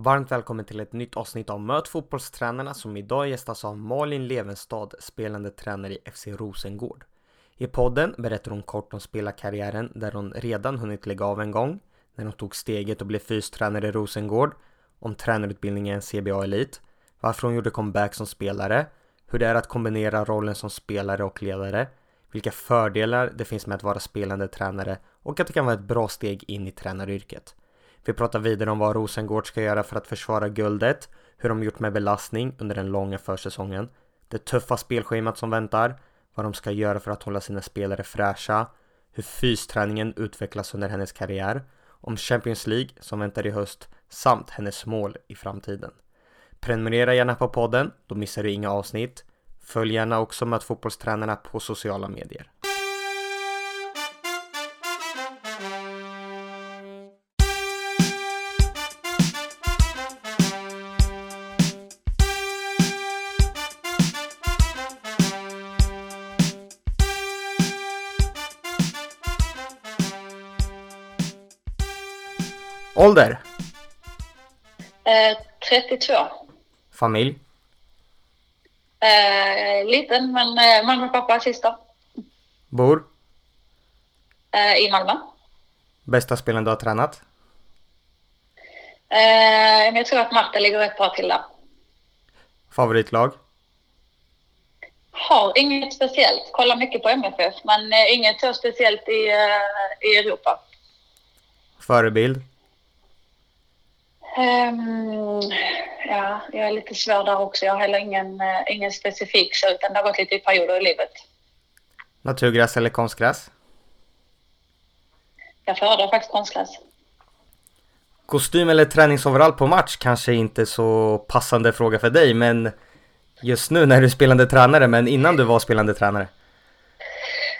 Varmt välkommen till ett nytt avsnitt av Möt fotbollstränarna som idag gästas av Malin Levenstad, spelande tränare i FC Rosengård. I podden berättar hon kort om spelarkarriären där hon redan hunnit lägga av en gång, när hon tog steget och blev fystränare i Rosengård, om tränarutbildningen CBA Elit, varför hon gjorde comeback som spelare, hur det är att kombinera rollen som spelare och ledare, vilka fördelar det finns med att vara spelande tränare och att det kan vara ett bra steg in i tränaryrket. Vi pratar vidare om vad Rosengård ska göra för att försvara guldet, hur de gjort med belastning under den långa försäsongen, det tuffa spelschemat som väntar, vad de ska göra för att hålla sina spelare fräscha, hur fysträningen utvecklas under hennes karriär, om Champions League som väntar i höst samt hennes mål i framtiden. Prenumerera gärna på podden, då missar du inga avsnitt. Följ gärna också med fotbollstränarna på sociala medier. Ålder? Eh, 32. Familj? Eh, liten, men eh, mamma och pappa syster. Bor? Eh, I Malmö. Bästa spelen du har tränat? Eh, jag tror att Marta ligger rätt bra till där. Favoritlag? Har inget speciellt. Kollar mycket på MFF, men eh, inget så speciellt i, i Europa. Förebild? Ehm, ja, jag är lite svår där också. Jag har heller ingen, eh, ingen specifik så, utan det har gått lite i perioder i livet. Naturgräs eller konstgräs? Jag föredrar faktiskt konstgräs. Kostym eller träningsoverall på match kanske inte så passande fråga för dig, men just nu när du är spelande tränare, men innan du var spelande tränare?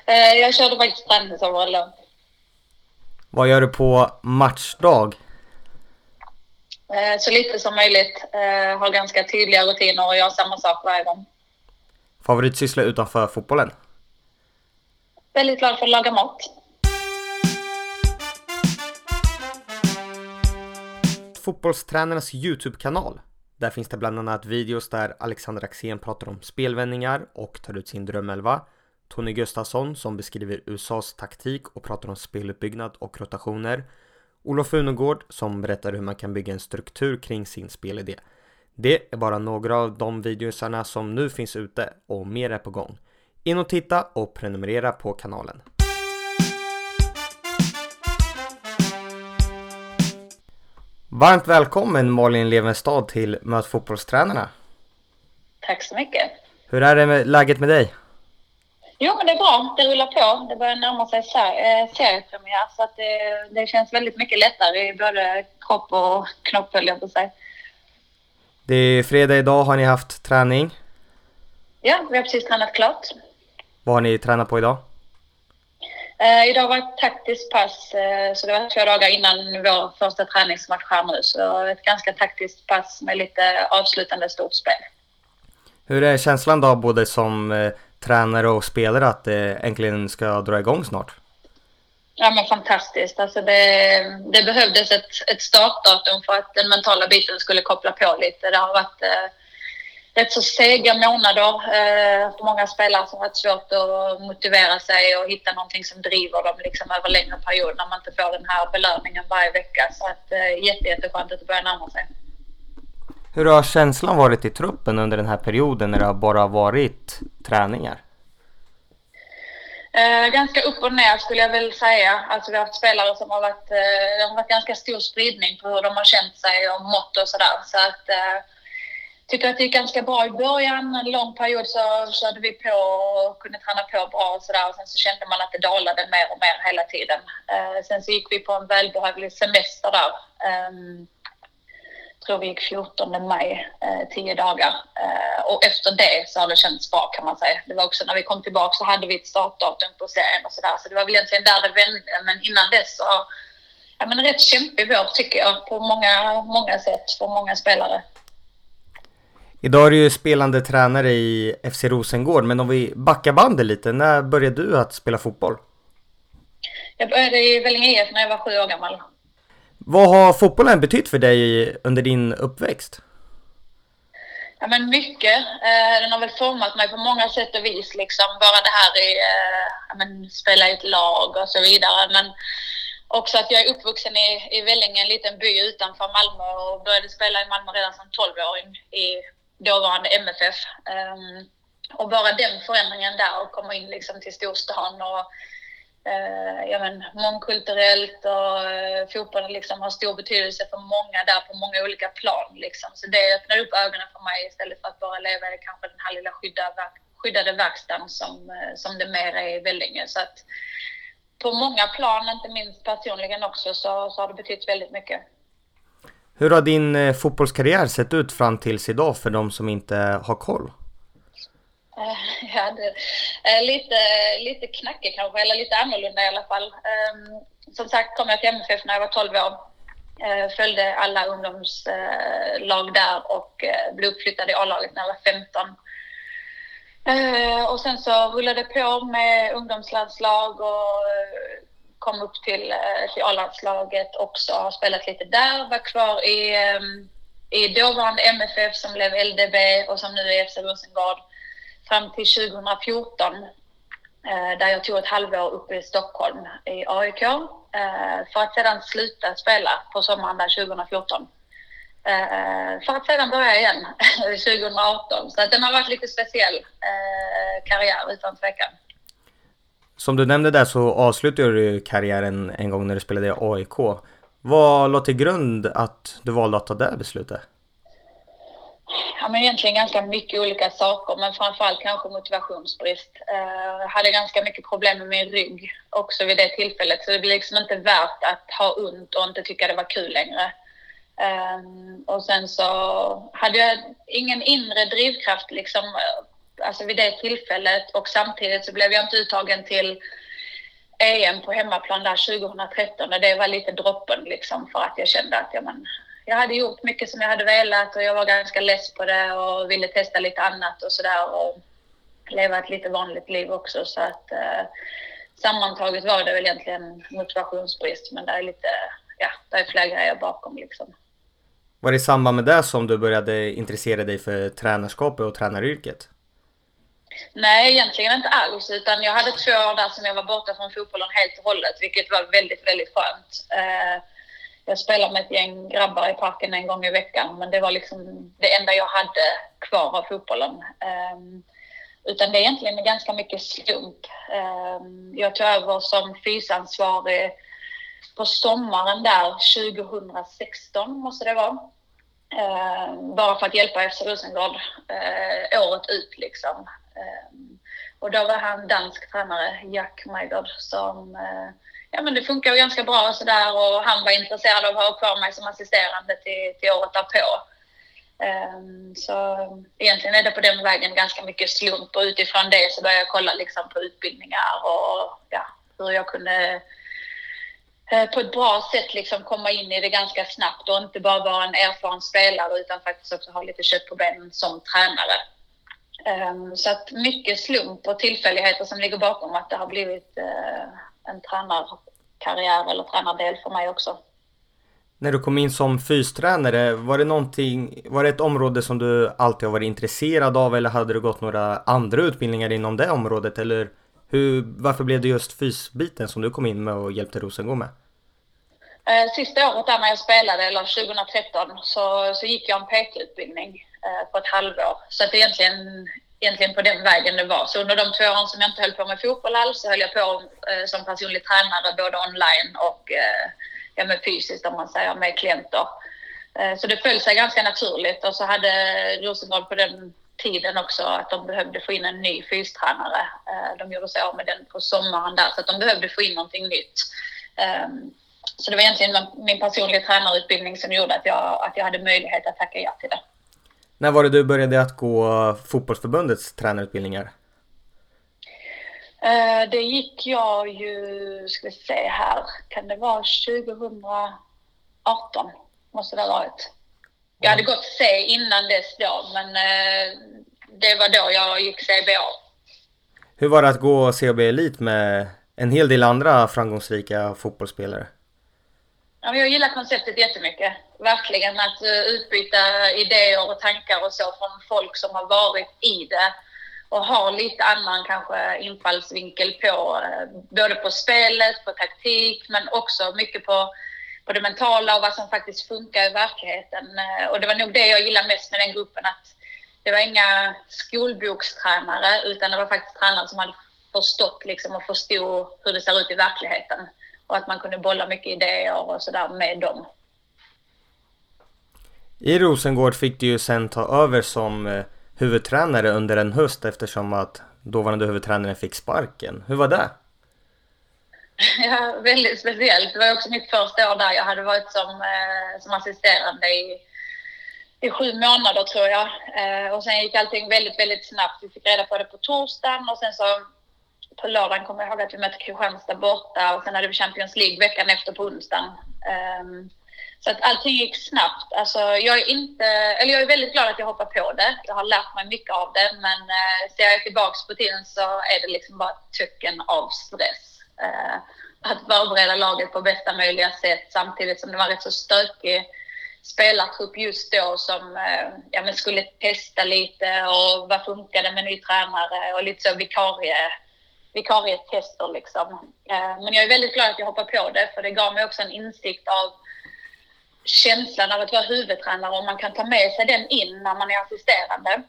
Eh, jag körde faktiskt träningsoverall då. Vad gör du på matchdag? Eh, så lite som möjligt. Eh, har ganska tydliga rutiner och gör samma sak varje gång. Favoritsyssla utanför fotbollen? Väldigt glad för att laga mat. Fotbollstränarnas YouTube-kanal. Där finns det bland annat videos där Alexander Axén pratar om spelvändningar och tar ut sin drömelva. Tony Gustafsson som beskriver USAs taktik och pratar om speluppbyggnad och rotationer. Olof Unegård som berättar hur man kan bygga en struktur kring sin spelidé. Det är bara några av de videosarna som nu finns ute och mer är på gång. In och titta och prenumerera på kanalen. Varmt välkommen Malin Levenstad till Möt fotbollstränarna. Tack så mycket. Hur är det med läget med dig? Jo, men det är bra. Det rullar på. Det börjar närma sig ser- eh, seriepremiär så att det, det känns väldigt mycket lättare i både kropp och knopp, höll jag på säga. Det är fredag idag, har ni haft träning? Ja, vi har precis tränat klart. Vad har ni tränat på idag? Eh, idag var ett taktiskt pass, eh, så det var två dagar innan vår första träningsmatch här nu. Så ett ganska taktiskt pass med lite avslutande stort spel. Hur är känslan då både som eh, tränare och spelare att det äntligen ska dra igång snart? Ja, men fantastiskt. Alltså det, det behövdes ett, ett startdatum för att den mentala biten skulle koppla på lite. Det har varit eh, rätt så sega månader eh, för många spelare som har varit svårt att motivera sig och hitta någonting som driver dem liksom över längre period när man inte får den här belöningen varje vecka. Så att eh, jätte, jätteskönt att det börjar närma sig. Hur har känslan varit i truppen under den här perioden när det har bara varit träningar? Eh, ganska upp och ner skulle jag väl säga. Alltså vi har haft spelare som har varit, eh, det har varit ganska stor spridning på hur de har känt sig och mått och sådär. Så att eh, tycker att det gick ganska bra i början. En lång period så körde vi på och kunde träna på bra och sådär. Sen så kände man att det dalade mer och mer hela tiden. Eh, sen så gick vi på en välbehövlig semester där. Eh, tror vi gick 14 maj, eh, tio dagar. Eh, och efter det så har det känts bra kan man säga. Det var också när vi kom tillbaka så hade vi ett startdatum på serien och sådär. Så det var väl egentligen där det vände. Men innan dess så, ja men rätt kämpig vår tycker jag på många, många sätt för många spelare. Idag är du ju spelande tränare i FC Rosengård, men om vi backar bandet lite, när började du att spela fotboll? Jag började i Vellinge IF när jag var sju år gammal. Vad har fotbollen betytt för dig under din uppväxt? Ja, men mycket. Eh, den har väl format mig på många sätt och vis. Liksom. Bara det här i att ja, men, spela i ett lag och så vidare. Men också att jag är uppvuxen i, i Vellinge, en liten by utanför Malmö och började spela i Malmö redan som 12-åring i dåvarande MFF. Ehm, och bara den förändringen där och komma in liksom till storstan och eh, ja, men, mångkulturellt och eh, fotbollen liksom har stor betydelse för många där på många olika plan. Liksom. Så det öppnar upp ögonen för mig istället för att bara leva i kanske den här lilla skyddade, skyddade verkstaden som, eh, som det mer är i Vellinge. Så att, på många plan, inte minst personligen också, så, så har det betytt väldigt mycket. Hur har din eh, fotbollskarriär sett ut fram tills idag för de som inte har koll? Jag ja, lite, lite knackig kanske, eller lite annorlunda i alla fall. Ehm, som sagt kom jag till MFF när jag var 12 år. Eh, följde alla ungdomslag där och eh, blev uppflyttad i A-laget när jag var 15. Eh, och sen så rullade det på med ungdomslandslag och kom upp till, till A-landslaget också, har spelat lite där, var kvar i, ehm, i dåvarande MFF som blev LDB och som nu är FC Rosengård fram till 2014 eh, där jag tog ett halvår uppe i Stockholm i AIK eh, för att sedan sluta spela på sommaren där 2014. Eh, för att sedan börja igen 2018. Så att den har varit lite speciell eh, karriär utan tvekan. Som du nämnde där så avslutade du karriären en gång när du spelade i AIK. Vad låg till grund att du valde att ta det beslutet? Ja, men egentligen ganska mycket olika saker, men framförallt kanske motivationsbrist. Eh, jag hade ganska mycket problem med min rygg också vid det tillfället, så det blev liksom inte värt att ha ont och inte tycka det var kul längre. Ehm, och sen så hade jag ingen inre drivkraft liksom eh, alltså vid det tillfället och samtidigt så blev jag inte uttagen till EM på hemmaplan där 2013 och det var lite droppen liksom för att jag kände att ja, men, jag hade gjort mycket som jag hade velat och jag var ganska less på det och ville testa lite annat och sådär och leva ett lite vanligt liv också så att eh, sammantaget var det väl egentligen motivationsbrist men det är lite, ja, det är flera grejer bakom liksom. Var det i samband med det som du började intressera dig för tränarskapet och tränaryrket? Nej, egentligen inte alls. Utan jag hade två år där som jag var borta från fotbollen helt och hållet, vilket var väldigt, väldigt skönt. Eh, jag spelade med ett gäng grabbar i parken en gång i veckan, men det var liksom det enda jag hade kvar av fotbollen. Ehm, utan det är egentligen ganska mycket slump. Ehm, jag tog över som fysansvarig på sommaren där 2016 måste det vara. Ehm, bara för att hjälpa FC Rosengård eh, året ut liksom. Och då var han dansk tränare, Jack Majgard, som eh, ja, men det funkar ganska bra och sådär och han var intresserad av att ha kvar mig som assisterande till, till året därpå. Um, så egentligen är det på den vägen ganska mycket slump och utifrån det så började jag kolla liksom på utbildningar och ja, hur jag kunde eh, på ett bra sätt liksom komma in i det ganska snabbt och inte bara vara en erfaren spelare utan faktiskt också ha lite kött på benen som tränare. Ehm, så att mycket slump och tillfälligheter som ligger bakom att det har blivit eh, en tränarkarriär eller tränardel för mig också. När du kom in som fystränare, var det någonting, var det ett område som du alltid har varit intresserad av eller hade du gått några andra utbildningar inom det området eller hur, varför blev det just fysbiten som du kom in med och hjälpte Rosengård med? Eh, sista året där när jag spelade, eller 2013, så, så gick jag en PT-utbildning eh, på ett halvår. Så att egentligen, egentligen på den vägen det var. Så under de två åren som jag inte höll på med fotboll alls så höll jag på eh, som personlig tränare både online och eh, ja, med fysiskt om man säger med klienter. Eh, så det föll sig ganska naturligt och så hade Rosengård på den tiden också att de behövde få in en ny fystränare. Eh, de gjorde sig av med den på sommaren där så att de behövde få in någonting nytt. Ehm, så det var egentligen min personliga tränarutbildning som gjorde att jag, att jag hade möjlighet att tacka ja till det. När var det du började att gå fotbollsförbundets tränarutbildningar? Uh, det gick jag ju, ska vi se här, kan det vara 2018? Måste det ha varit. Jag hade gått C innan dess då, men uh, det var då jag gick CBA. Hur var det att gå CB Elit med en hel del andra framgångsrika fotbollsspelare? Ja, jag gillar konceptet jättemycket. Verkligen att eh, utbyta idéer och tankar och så från folk som har varit i det och har lite annan kanske infallsvinkel på eh, både på spelet, på taktik men också mycket på, på det mentala och vad som faktiskt funkar i verkligheten. Eh, och det var nog det jag gillade mest med den gruppen att det var inga skolbokstränare utan det var faktiskt tränare som hade förstått liksom och förstod hur det ser ut i verkligheten och att man kunde bolla mycket idéer och sådär med dem. I Rosengård fick du ju sen ta över som eh, huvudtränare under en höst eftersom att dåvarande huvudtränaren fick sparken. Hur var det? Ja, väldigt speciellt. Det var också mitt första år där. Jag hade varit som, eh, som assisterande i, i sju månader tror jag. Eh, och sen gick allting väldigt, väldigt snabbt. Vi fick reda på det på torsdagen och sen så på lördagen kommer jag ihåg att vi mötte Kristianstad borta och sen hade vi Champions League veckan efter på onsdagen. Um, så att allting gick snabbt. Alltså, jag, är inte, eller jag är väldigt glad att jag hoppar på det. Jag har lärt mig mycket av det, men uh, ser jag tillbaks på tiden så är det liksom bara töcken av stress. Uh, att förbereda laget på bästa möjliga sätt samtidigt som det var rätt så stökig spelartrupp just då som uh, ja, men skulle testa lite och vad funkade med ny tränare och lite så vikarie vikarietester liksom. Eh, men jag är väldigt glad att jag hoppade på det för det gav mig också en insikt av känslan av att vara huvudtränare och man kan ta med sig den in när man är assisterande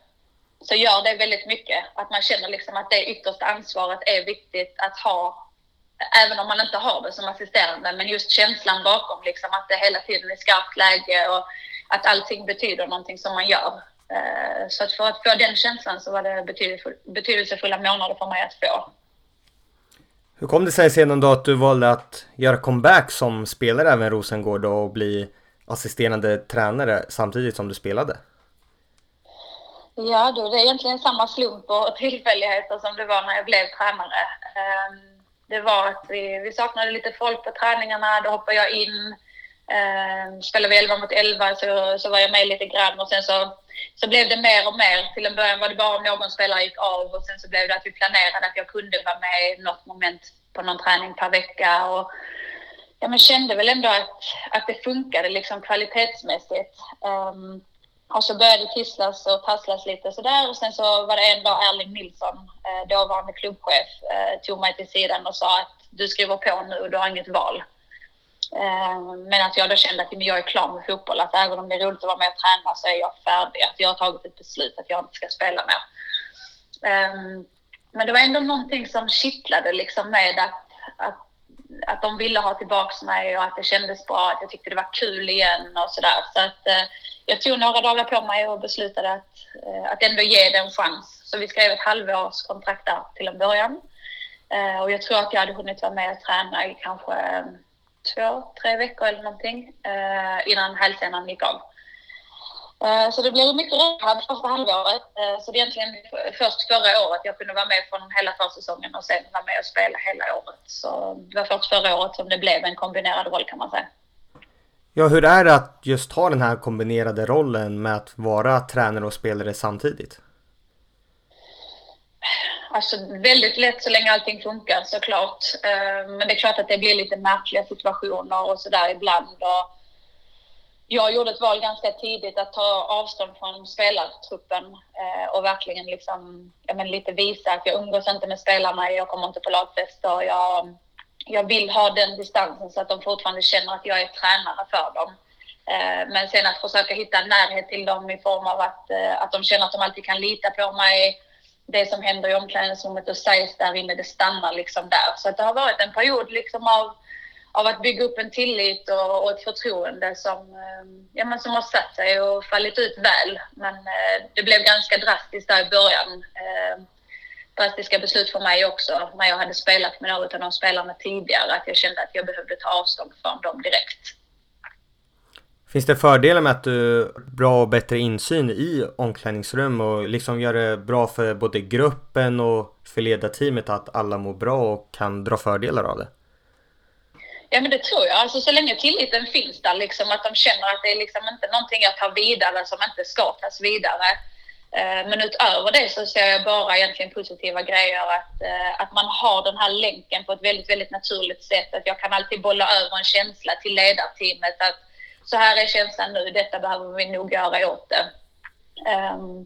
så gör det väldigt mycket. Att man känner liksom att det yttersta ansvaret är viktigt att ha även om man inte har det som assisterande, men just känslan bakom, liksom, att det hela tiden är skarpt läge och att allting betyder någonting som man gör. Eh, så att för att få den känslan så var det betydelsefulla månader för mig att få. Hur kom det sig sedan då att du valde att göra comeback som spelare även i Rosengård och bli assisterande tränare samtidigt som du spelade? Ja, då är egentligen samma slump och tillfälligheter som det var när jag blev tränare. Ehm, det var att vi, vi saknade lite folk på träningarna, då hoppade jag in. Ehm, spelade vi 11 mot 11 så, så var jag med lite grann och sen så så blev det mer och mer. Till en början var det bara om någon spelare gick av och sen så blev det att vi planerade att jag kunde vara med i något moment på någon träning per vecka. Och, ja, men kände väl ändå att, att det funkade liksom kvalitetsmässigt. Um, och så började det tisslas och tasslas lite sådär och sen så var det en dag Erling Nilsson, eh, dåvarande klubbchef, eh, tog mig till sidan och sa att du skriver på nu, du har inget val. Eh, men att jag då kände att jag är klar med fotboll, att även om det är roligt att vara med och träna så är jag färdig. Att jag har tagit ett beslut att jag inte ska spela mer. Ehm, men det var ändå någonting som kittlade liksom med att, att, att de ville ha tillbaka mig och att det kändes bra, att jag tyckte det var kul igen och sådär. Så att eh, jag tog några dagar på mig och beslutade att, eh, att ändå ge det en chans. Så vi skrev ett halvårskontrakt där till en början. Och jag tror att jag hade hunnit vara med och träna i kanske ehm, två, tre veckor eller någonting eh, innan hälsenan gick av. Eh, så det blev mycket rehab första halvåret. Eh, så det är egentligen först förra året jag kunde vara med från hela försäsongen och sen vara med och spela hela året. Så det var först förra året som det blev en kombinerad roll kan man säga. Ja, hur är det att just ha den här kombinerade rollen med att vara tränare och spelare samtidigt? Alltså väldigt lätt så länge allting funkar såklart. Eh, men det är klart att det blir lite märkliga situationer och sådär ibland. Och jag gjorde ett val ganska tidigt att ta avstånd från spelartruppen eh, och verkligen liksom, ja, men lite visa att jag umgås inte med spelarna, jag kommer inte på lagfester. Jag, jag vill ha den distansen så att de fortfarande känner att jag är tränare för dem. Eh, men sen att försöka hitta närhet till dem i form av att, att de känner att de alltid kan lita på mig, det som händer i omklädningsrummet och sägs där inne, det stannar liksom där. Så att det har varit en period liksom av, av att bygga upp en tillit och, och ett förtroende som, ehm, ja, men som har satt sig och fallit ut väl. Men eh, det blev ganska drastiskt där i början. Eh, drastiska beslut för mig också när jag hade spelat med några av de spelarna tidigare, att jag kände att jag behövde ta avstånd från dem direkt. Finns det fördelar med att du har bra och bättre insyn i omklädningsrum och liksom gör det bra för både gruppen och för ledarteamet att alla mår bra och kan dra fördelar av det? Ja men det tror jag. Alltså så länge tilliten finns där liksom att de känner att det är liksom inte någonting jag tar vidare som inte ska tas vidare. Eh, men utöver det så ser jag bara egentligen positiva grejer. Att, eh, att man har den här länken på ett väldigt, väldigt naturligt sätt. Att jag kan alltid bolla över en känsla till ledarteamet att så här är känslan nu, detta behöver vi nog göra åt det. Um,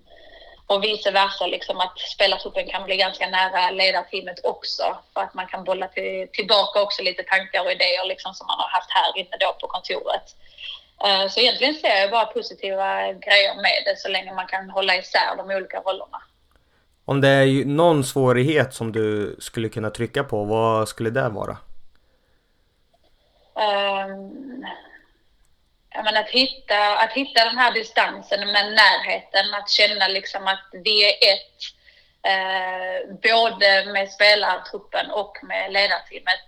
och vice versa, liksom att spelartruppen kan bli ganska nära ledarteamet också. För att man kan bolla till, tillbaka också lite tankar och idéer liksom som man har haft här inne då på kontoret. Eh, så egentligen ser jag bara positiva grejer med det så länge man kan hålla isär de olika rollerna. Om det är någon svårighet som du skulle kunna trycka på, vad skulle det vara? Um, menar, att, hitta, att hitta den här distansen med närheten, att känna liksom att vi är ett. Eh, både med spelartruppen och med ledarteamet.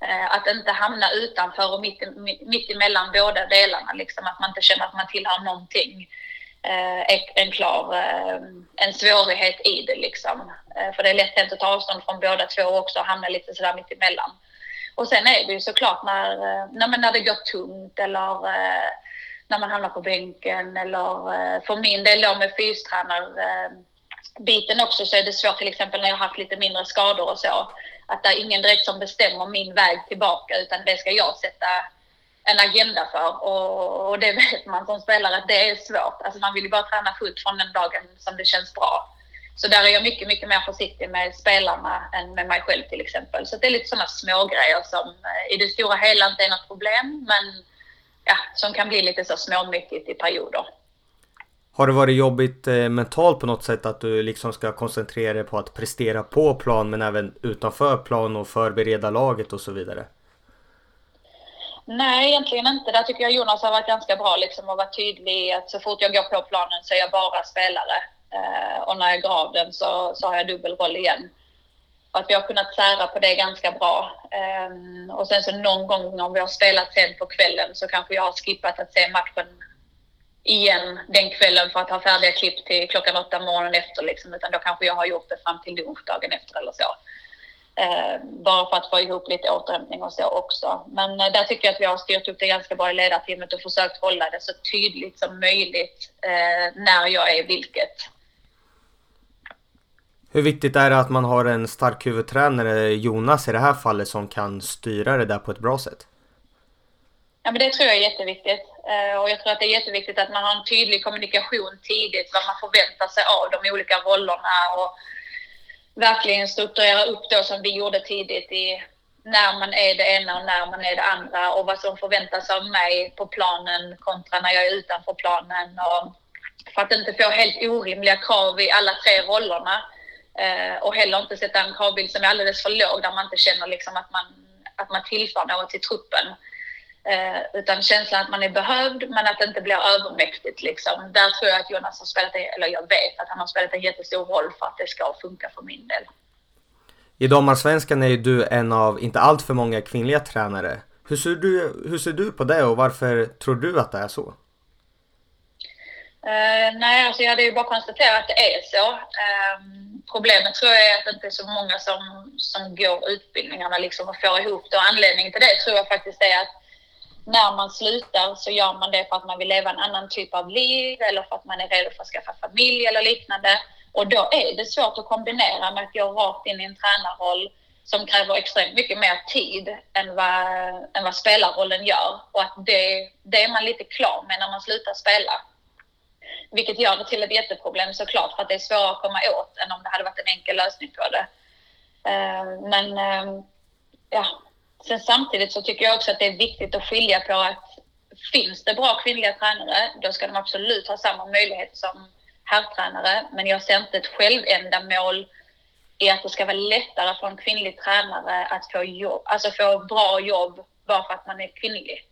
Eh, att inte hamna utanför och mitt, mitt emellan båda delarna, liksom, att man inte känner att man tillhör någonting. Eh, en klar eh, en svårighet i det liksom. Eh, för det är lätt hänt att ta avstånd från båda två också och hamna lite sådär mitt emellan. Och sen är det ju såklart när, eh, när, när det går tungt eller eh, när man hamnar på bänken eller eh, för min del då med fystränarbiten också så är det svårt till exempel när jag har haft lite mindre skador och så. Att det är ingen direkt som bestämmer min väg tillbaka utan det ska jag sätta en agenda för och, och det vet man som spelare att det är svårt. Alltså man vill ju bara träna fullt från den dagen som det känns bra. Så där är jag mycket, mycket mer försiktig med spelarna än med mig själv till exempel. Så det är lite sådana små grejer som eh, i det stora hela inte är något problem, men ja, som kan bli lite så småmycket i perioder. Har det varit jobbigt eh, mentalt på något sätt att du liksom ska koncentrera dig på att prestera på plan men även utanför plan och förbereda laget och så vidare? Nej, egentligen inte. Där tycker jag Jonas har varit ganska bra liksom och varit tydlig att så fort jag går på planen så är jag bara spelare. Eh, och när jag gav den så, så har jag dubbelroll igen. Och att vi har kunnat sära på det ganska bra. Ehm, och sen så någon gång om vi har spelat sent på kvällen så kanske jag har skippat att se matchen igen den kvällen för att ha färdiga klipp till klockan åtta morgonen efter liksom. Utan då kanske jag har gjort det fram till lunch dagen efter eller så. Eh, bara för att få ihop lite återhämtning och så också. Men eh, där tycker jag att vi har styrt upp det ganska bra i ledarteamet och försökt hålla det så tydligt som möjligt eh, när jag är vilket. Hur viktigt är det att man har en stark huvudtränare, Jonas i det här fallet, som kan styra det där på ett bra sätt? Ja, men det tror jag är jätteviktigt. Eh, och jag tror att det är jätteviktigt att man har en tydlig kommunikation tidigt, vad man förväntar sig av de olika rollerna och verkligen strukturera upp då som vi gjorde tidigt i när man är det ena och när man är det andra och vad som förväntas av mig på planen kontra när jag är utanför planen. Och för att inte få helt orimliga krav i alla tre rollerna Eh, och heller inte sätta en kravbild som är alldeles för låg där man inte känner liksom att, man, att man tillför något till truppen. Eh, utan känslan att man är behövd men att det inte blir övermäktigt. Liksom. Där tror jag att Jonas har spelat, eller jag vet att han har spelat en jättestor roll för att det ska funka för min del. I damallsvenskan är ju du en av inte allt för många kvinnliga tränare. Hur ser, du, hur ser du på det och varför tror du att det är så? Uh, nej, alltså jag hade ju bara konstaterat att det är så. Uh, problemet tror jag är att det inte är så många som, som går utbildningarna liksom och får ihop det. Och anledningen till det tror jag faktiskt är att när man slutar så gör man det för att man vill leva en annan typ av liv eller för att man är redo för att skaffa familj eller liknande. Och då är det svårt att kombinera med att gå rakt in i en tränarroll som kräver extremt mycket mer tid än vad, än vad spelarrollen gör. Och att det, det är man lite klar med när man slutar spela. Vilket gör det till ett jätteproblem såklart för att det är svårare att komma åt än om det hade varit en enkel lösning på det. Eh, men eh, ja, sen samtidigt så tycker jag också att det är viktigt att skilja på att finns det bra kvinnliga tränare, då ska de absolut ha samma möjlighet som herrtränare. Men jag ser inte ett självändamål i att det ska vara lättare för en kvinnlig tränare att få jobb, alltså få bra jobb bara för att man är kvinnlig.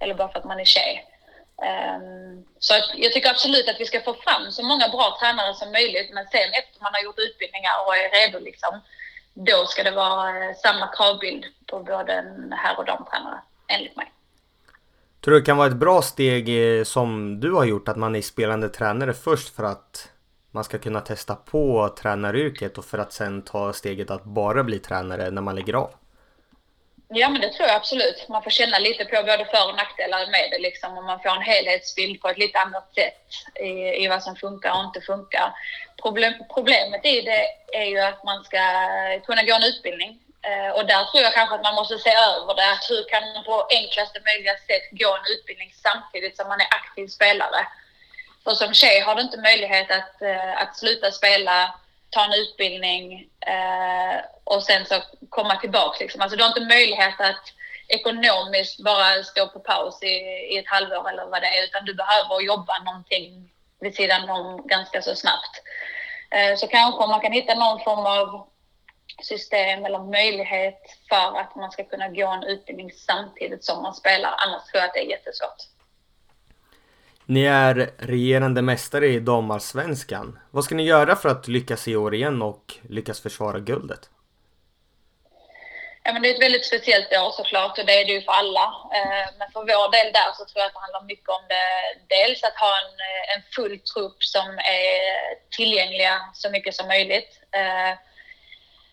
Eller bara för att man är tjej. Ehm, så jag tycker absolut att vi ska få fram så många bra tränare som möjligt, men sen efter man har gjort utbildningar och är redo, liksom, då ska det vara eh, samma kravbild på både en herr och damtränare, enligt mig. Tror du det kan vara ett bra steg eh, som du har gjort, att man är spelande tränare först för att man ska kunna testa på tränaryrket och för att sen ta steget att bara bli tränare när man lägger av? Ja, men det tror jag absolut. Man får känna lite på både för och nackdelar med det liksom, och man får en helhetsbild på ett lite annat sätt i, i vad som funkar och inte funkar. Problem, problemet i det är ju att man ska kunna gå en utbildning eh, och där tror jag kanske att man måste se över det. Att hur kan man på enklaste möjliga sätt gå en utbildning samtidigt som man är aktiv spelare? För som tjej har du inte möjlighet att, eh, att sluta spela ta en utbildning eh, och sen så komma tillbaka. Liksom. Alltså, du har inte möjlighet att ekonomiskt bara stå på paus i, i ett halvår eller vad det är, utan du behöver jobba någonting vid sidan om ganska så snabbt. Eh, så kanske man kan hitta någon form av system eller möjlighet för att man ska kunna gå en utbildning samtidigt som man spelar. Annars tror jag att det är jättesvårt. Ni är regerande mästare i damallsvenskan. Vad ska ni göra för att lyckas i år igen och lyckas försvara guldet? Ja, men det är ett väldigt speciellt år såklart och det är det ju för alla. Eh, men för vår del där så tror jag att det handlar mycket om det. Dels att ha en, eh, en full trupp som är tillgängliga så mycket som möjligt. Eh,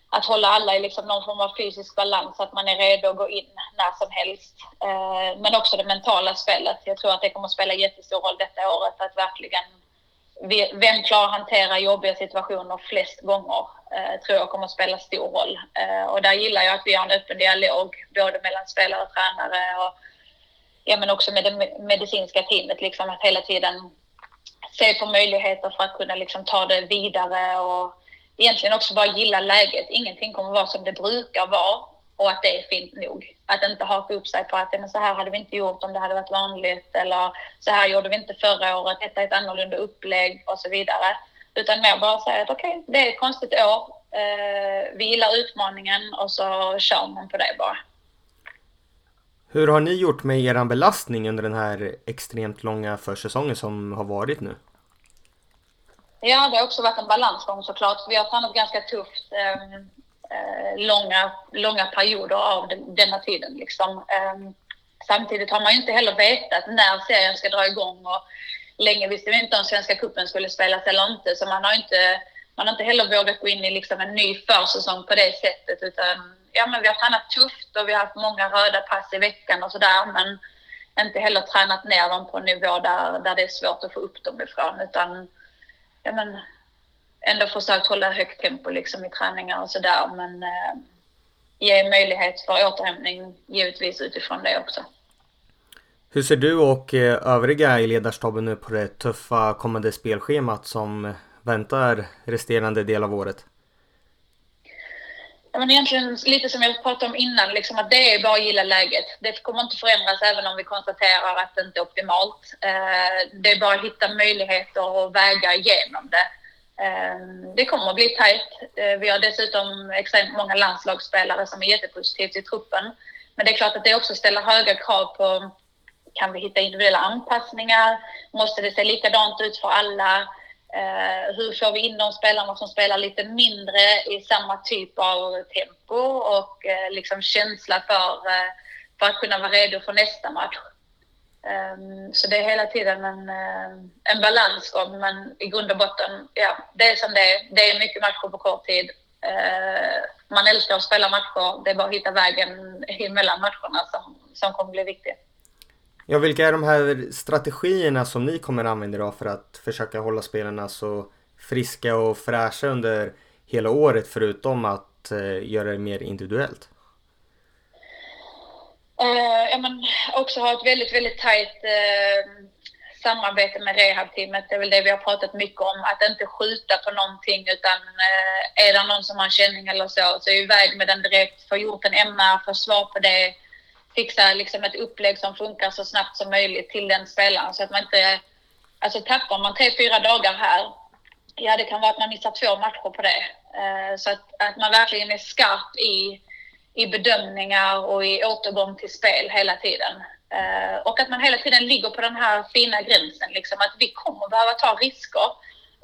att hålla alla i liksom någon form av fysisk balans, att man är redo att gå in när som helst. Eh, men också det mentala spelet. Jag tror att det kommer att spela jättestor roll detta året, att verkligen vem klarar att hantera jobbiga situationer flest gånger eh, tror jag kommer att spela stor roll. Eh, och där gillar jag att vi har en öppen dialog både mellan spelare och tränare och ja, men också med det medicinska teamet, liksom att hela tiden se på möjligheter för att kunna liksom ta det vidare och egentligen också bara gilla läget. Ingenting kommer vara som det brukar vara och att det är fint nog. Att inte haka upp sig på att men så här hade vi inte gjort om det hade varit vanligt eller så här gjorde vi inte förra året, detta är ett annorlunda upplägg och så vidare. Utan mer bara säga att okej, okay, det är ett konstigt år, eh, vi gillar utmaningen och så kör man på det bara. Hur har ni gjort med er belastning under den här extremt långa försäsongen som har varit nu? Ja, det har också varit en balansgång såklart. Vi har tränat ganska tufft ehm, eh, långa, långa perioder av den, denna tiden. Liksom. Eh, samtidigt har man ju inte heller vetat när serien ska dra igång och länge visste vi inte om Svenska cupen skulle spelas eller inte. Så man har inte, man har inte heller vågat gå in i liksom en ny försäsong på det sättet. Utan, ja, men vi har tränat tufft och vi har haft många röda pass i veckan och sådär. Men inte heller tränat ner dem på en nivå där, där det är svårt att få upp dem ifrån. Utan ja, men, ändå försökt hålla högt tempo liksom i träningar och sådär. Men eh, ge möjlighet för återhämtning givetvis utifrån det också. Hur ser du och eh, övriga i ledarstaben nu på det tuffa kommande spelschemat som väntar resterande del av året? Ja, men egentligen lite som jag pratade om innan, liksom att det är bara att gilla läget. Det kommer inte förändras även om vi konstaterar att det inte är optimalt. Eh, det är bara att hitta möjligheter och vägar igenom det. Eh, det kommer att bli tajt. Eh, vi har dessutom extremt många landslagsspelare som är jättepositivt i truppen. Men det är klart att det också ställer höga krav på kan vi hitta individuella anpassningar? Måste det se likadant ut för alla? Eh, hur får vi in de spelarna som spelar lite mindre i samma typ av tempo och eh, liksom känsla för, eh, för att kunna vara redo för nästa match. Ehm, så det är hela tiden en, eh, en balansgång, men i grund och botten, ja, det är som det är. Det är mycket matcher på kort tid. Eh, man älskar att spela matcher. Det är bara att hitta vägen emellan matcherna som, som kommer bli viktigt. Ja, vilka är de här strategierna som ni kommer använda idag för att försöka hålla spelarna så friska och fräscha under hela året förutom att eh, göra det mer individuellt? Uh, ja, men också ha ett väldigt, väldigt tajt uh, samarbete med rehabteamet. Det är väl det vi har pratat mycket om. Att inte skjuta på någonting utan uh, är det någon som har en känning eller så, så är iväg med den direkt. Få gjort en MR, få svar på det fixa liksom ett upplägg som funkar så snabbt som möjligt till den spelaren så att man inte... Alltså tappar man tre, fyra dagar här, ja det kan vara att man missar två matcher på det. Eh, så att, att man verkligen är skarp i, i bedömningar och i återgång till spel hela tiden. Eh, och att man hela tiden ligger på den här fina gränsen, liksom att vi kommer behöva ta risker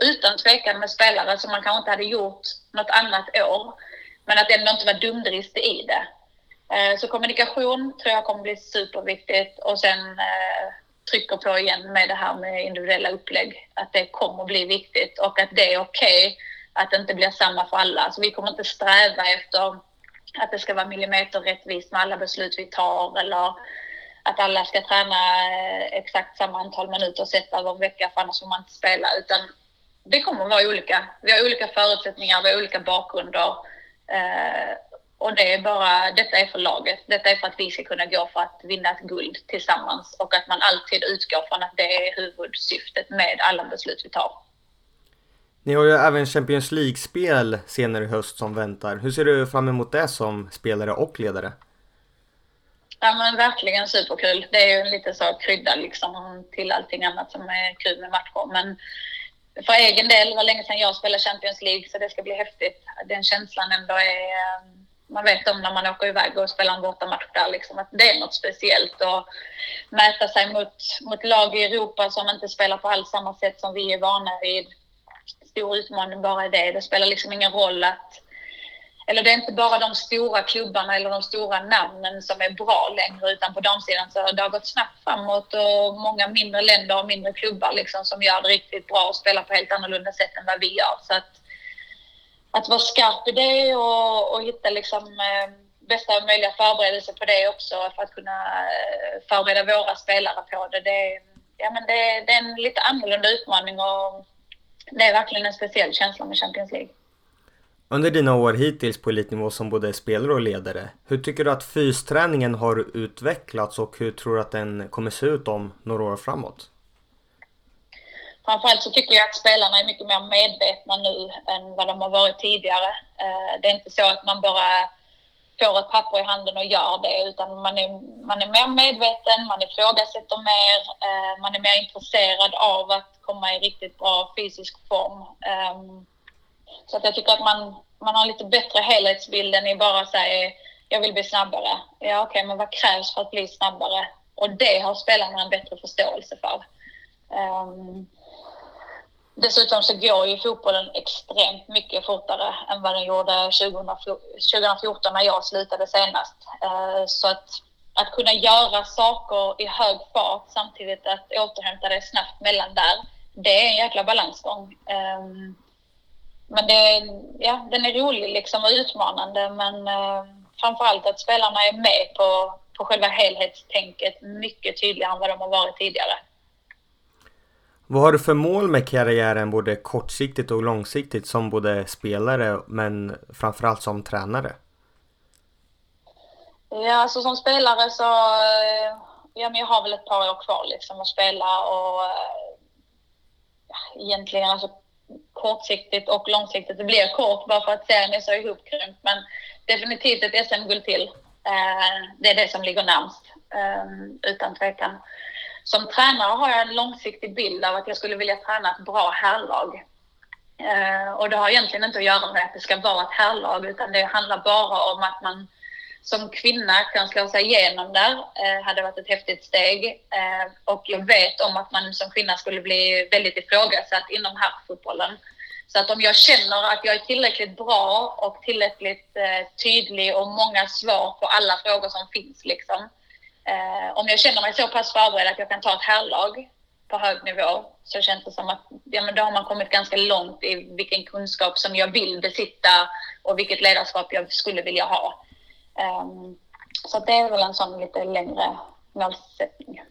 utan tvekan med spelare som man kanske inte hade gjort något annat år. Men att ändå inte vara dumdristig i det. Eh, så kommunikation tror jag kommer bli superviktigt och sen eh, trycker på igen med det här med individuella upplägg. Att det kommer bli viktigt och att det är okej okay att det inte blir samma för alla. Så vi kommer inte sträva efter att det ska vara millimeterrättvist med alla beslut vi tar eller att alla ska träna eh, exakt samma antal minuter sett över en vecka för annars får man inte spela. Utan det kommer att vara olika. Vi har olika förutsättningar, vi har olika bakgrunder. Och det är bara, detta är för laget. Detta är för att vi ska kunna gå för att vinna ett guld tillsammans och att man alltid utgår från att det är huvudsyftet med alla beslut vi tar. Ni har ju även Champions League-spel senare i höst som väntar. Hur ser du fram emot det som spelare och ledare? Ja men verkligen superkul. Det är ju lite så krydda liksom till allting annat som är kul med matcher. Men för egen del, det var länge sedan jag spelade Champions League så det ska bli häftigt. Den känslan ändå är... Man vet om när man åker iväg och spelar en bortamatch där liksom att det är något speciellt och mäta sig mot, mot lag i Europa som inte spelar på alls samma sätt som vi är vana vid. Stor utmaning bara i det. Det spelar liksom ingen roll att eller det är inte bara de stora klubbarna eller de stora namnen som är bra längre utan på damsidan så har det gått snabbt framåt och många mindre länder och mindre klubbar liksom som gör det riktigt bra och spelar på helt annorlunda sätt än vad vi gör. Så att, att vara skarp i det och, och hitta liksom eh, bästa möjliga förberedelse på det också för att kunna eh, förbereda våra spelare på det. Det, ja, men det, det är en lite annorlunda utmaning och det är verkligen en speciell känsla med Champions League. Under dina år hittills på elitnivå som både spelare och ledare, hur tycker du att fysträningen har utvecklats och hur tror du att den kommer se ut om några år framåt? Framförallt så tycker jag att spelarna är mycket mer medvetna nu än vad de har varit tidigare. Eh, det är inte så att man bara får ett papper i handen och gör det utan man är, man är mer medveten, man ifrågasätter mer, eh, man är mer intresserad av att komma i riktigt bra fysisk form. Ehm, så att jag tycker att man, man har lite bättre helhetsbild än i bara säga jag vill bli snabbare. Ja okej, okay, men vad krävs för att bli snabbare? Och det har spelarna en bättre förståelse för. Um, dessutom så går ju fotbollen extremt mycket fortare än vad den gjorde 2014 när jag slutade senast. Eh, så att, att kunna göra saker i hög fart samtidigt att återhämta det snabbt mellan där, det är en jäkla balansgång. Ehm, men det, ja, den är rolig liksom och utmanande men framför framförallt att spelarna är med på, på själva helhetstänket mycket tydligare än vad de har varit tidigare. Vad har du för mål med karriären både kortsiktigt och långsiktigt som både spelare men framförallt som tränare? Ja, alltså som spelare så eh, ja, men jag har väl ett par år kvar liksom att spela och ja, egentligen alltså kortsiktigt och långsiktigt. Det blir kort bara för att serien är så ihopkrympt men definitivt ett SM-guld till. Eh, det är det som ligger närmst utan tvekan. Som tränare har jag en långsiktig bild av att jag skulle vilja träna ett bra herrlag. Eh, och det har egentligen inte att göra med att det ska vara ett herrlag utan det handlar bara om att man som kvinna kan slå sig igenom där eh, hade varit ett häftigt steg. Eh, och jag vet om att man som kvinna skulle bli väldigt ifrågasatt inom herrfotbollen. Så att om jag känner att jag är tillräckligt bra och tillräckligt eh, tydlig och många svar på alla frågor som finns liksom. Eh, om jag känner mig så pass förberedd att jag kan ta ett herrlag på hög nivå så känns det som att ja, men då har man kommit ganska långt i vilken kunskap som jag vill besitta och vilket ledarskap jag skulle vilja ha. Um, så det är väl en sån lite längre målsättning.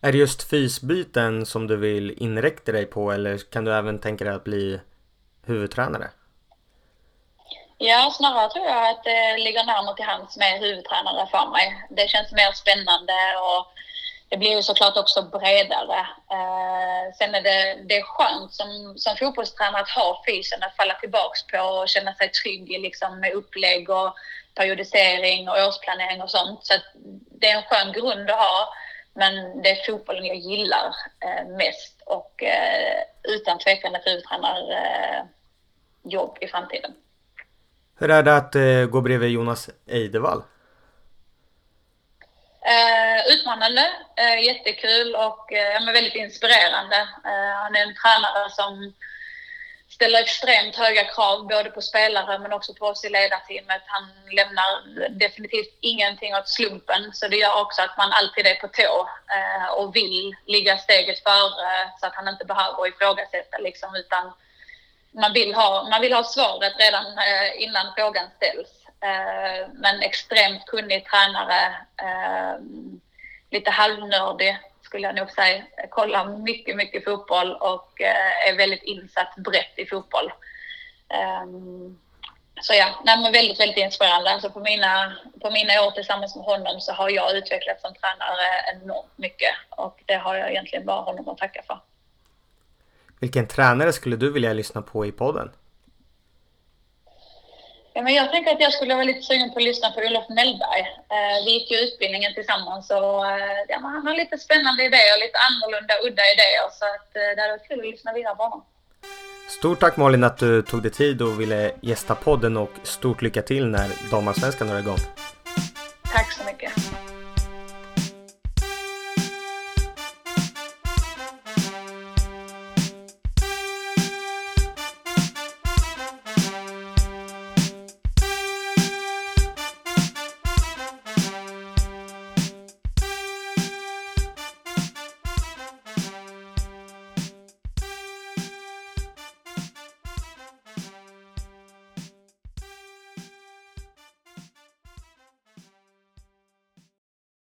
Är det just fysbyten som du vill inrikta dig på eller kan du även tänka dig att bli huvudtränare? Ja, snarare tror jag att det ligger närmare till hands med huvudtränare för mig. Det känns mer spännande och det blir ju såklart också bredare. Eh, sen är det, det är skönt som, som fotbollstränare att ha fysen att falla tillbaks på och känna sig trygg liksom, med upplägg och periodisering och årsplanering och sånt. Så det är en skön grund att ha. Men det är fotbollen jag gillar eh, mest och eh, utan tvekan ett huvudtränarjobb eh, i framtiden. Hur är det att eh, gå bredvid Jonas Eidevall? Eh, utmanande, eh, jättekul och eh, väldigt inspirerande. Eh, han är en tränare som ställer extremt höga krav både på spelare men också på oss i ledarteamet. Han lämnar definitivt ingenting åt slumpen så det gör också att man alltid är på tå eh, och vill ligga steget före så att han inte behöver ifrågasätta liksom utan man vill ha, man vill ha svaret redan eh, innan frågan ställs. Eh, men extremt kunnig tränare. Eh, lite halvnördig skulle jag nog säga. Kollar mycket, mycket fotboll och eh, är väldigt insatt brett i fotboll. Ehm, så ja, nej, men väldigt, väldigt inspirerande. Alltså på, mina, på mina år tillsammans med honom så har jag utvecklats som tränare enormt mycket och det har jag egentligen bara honom att tacka för. Vilken tränare skulle du vilja lyssna på i podden? Ja, men jag tänker att jag skulle vara lite sugen på att lyssna på Olof Mellberg. Eh, vi gick ju utbildningen tillsammans och eh, ja, han har lite spännande idéer, lite annorlunda, udda idéer. Så att, eh, det hade varit kul att lyssna vidare på honom. Stort tack Malin att du tog dig tid och ville gästa podden och stort lycka till när damallsvenskan drar igång. Tack så mycket.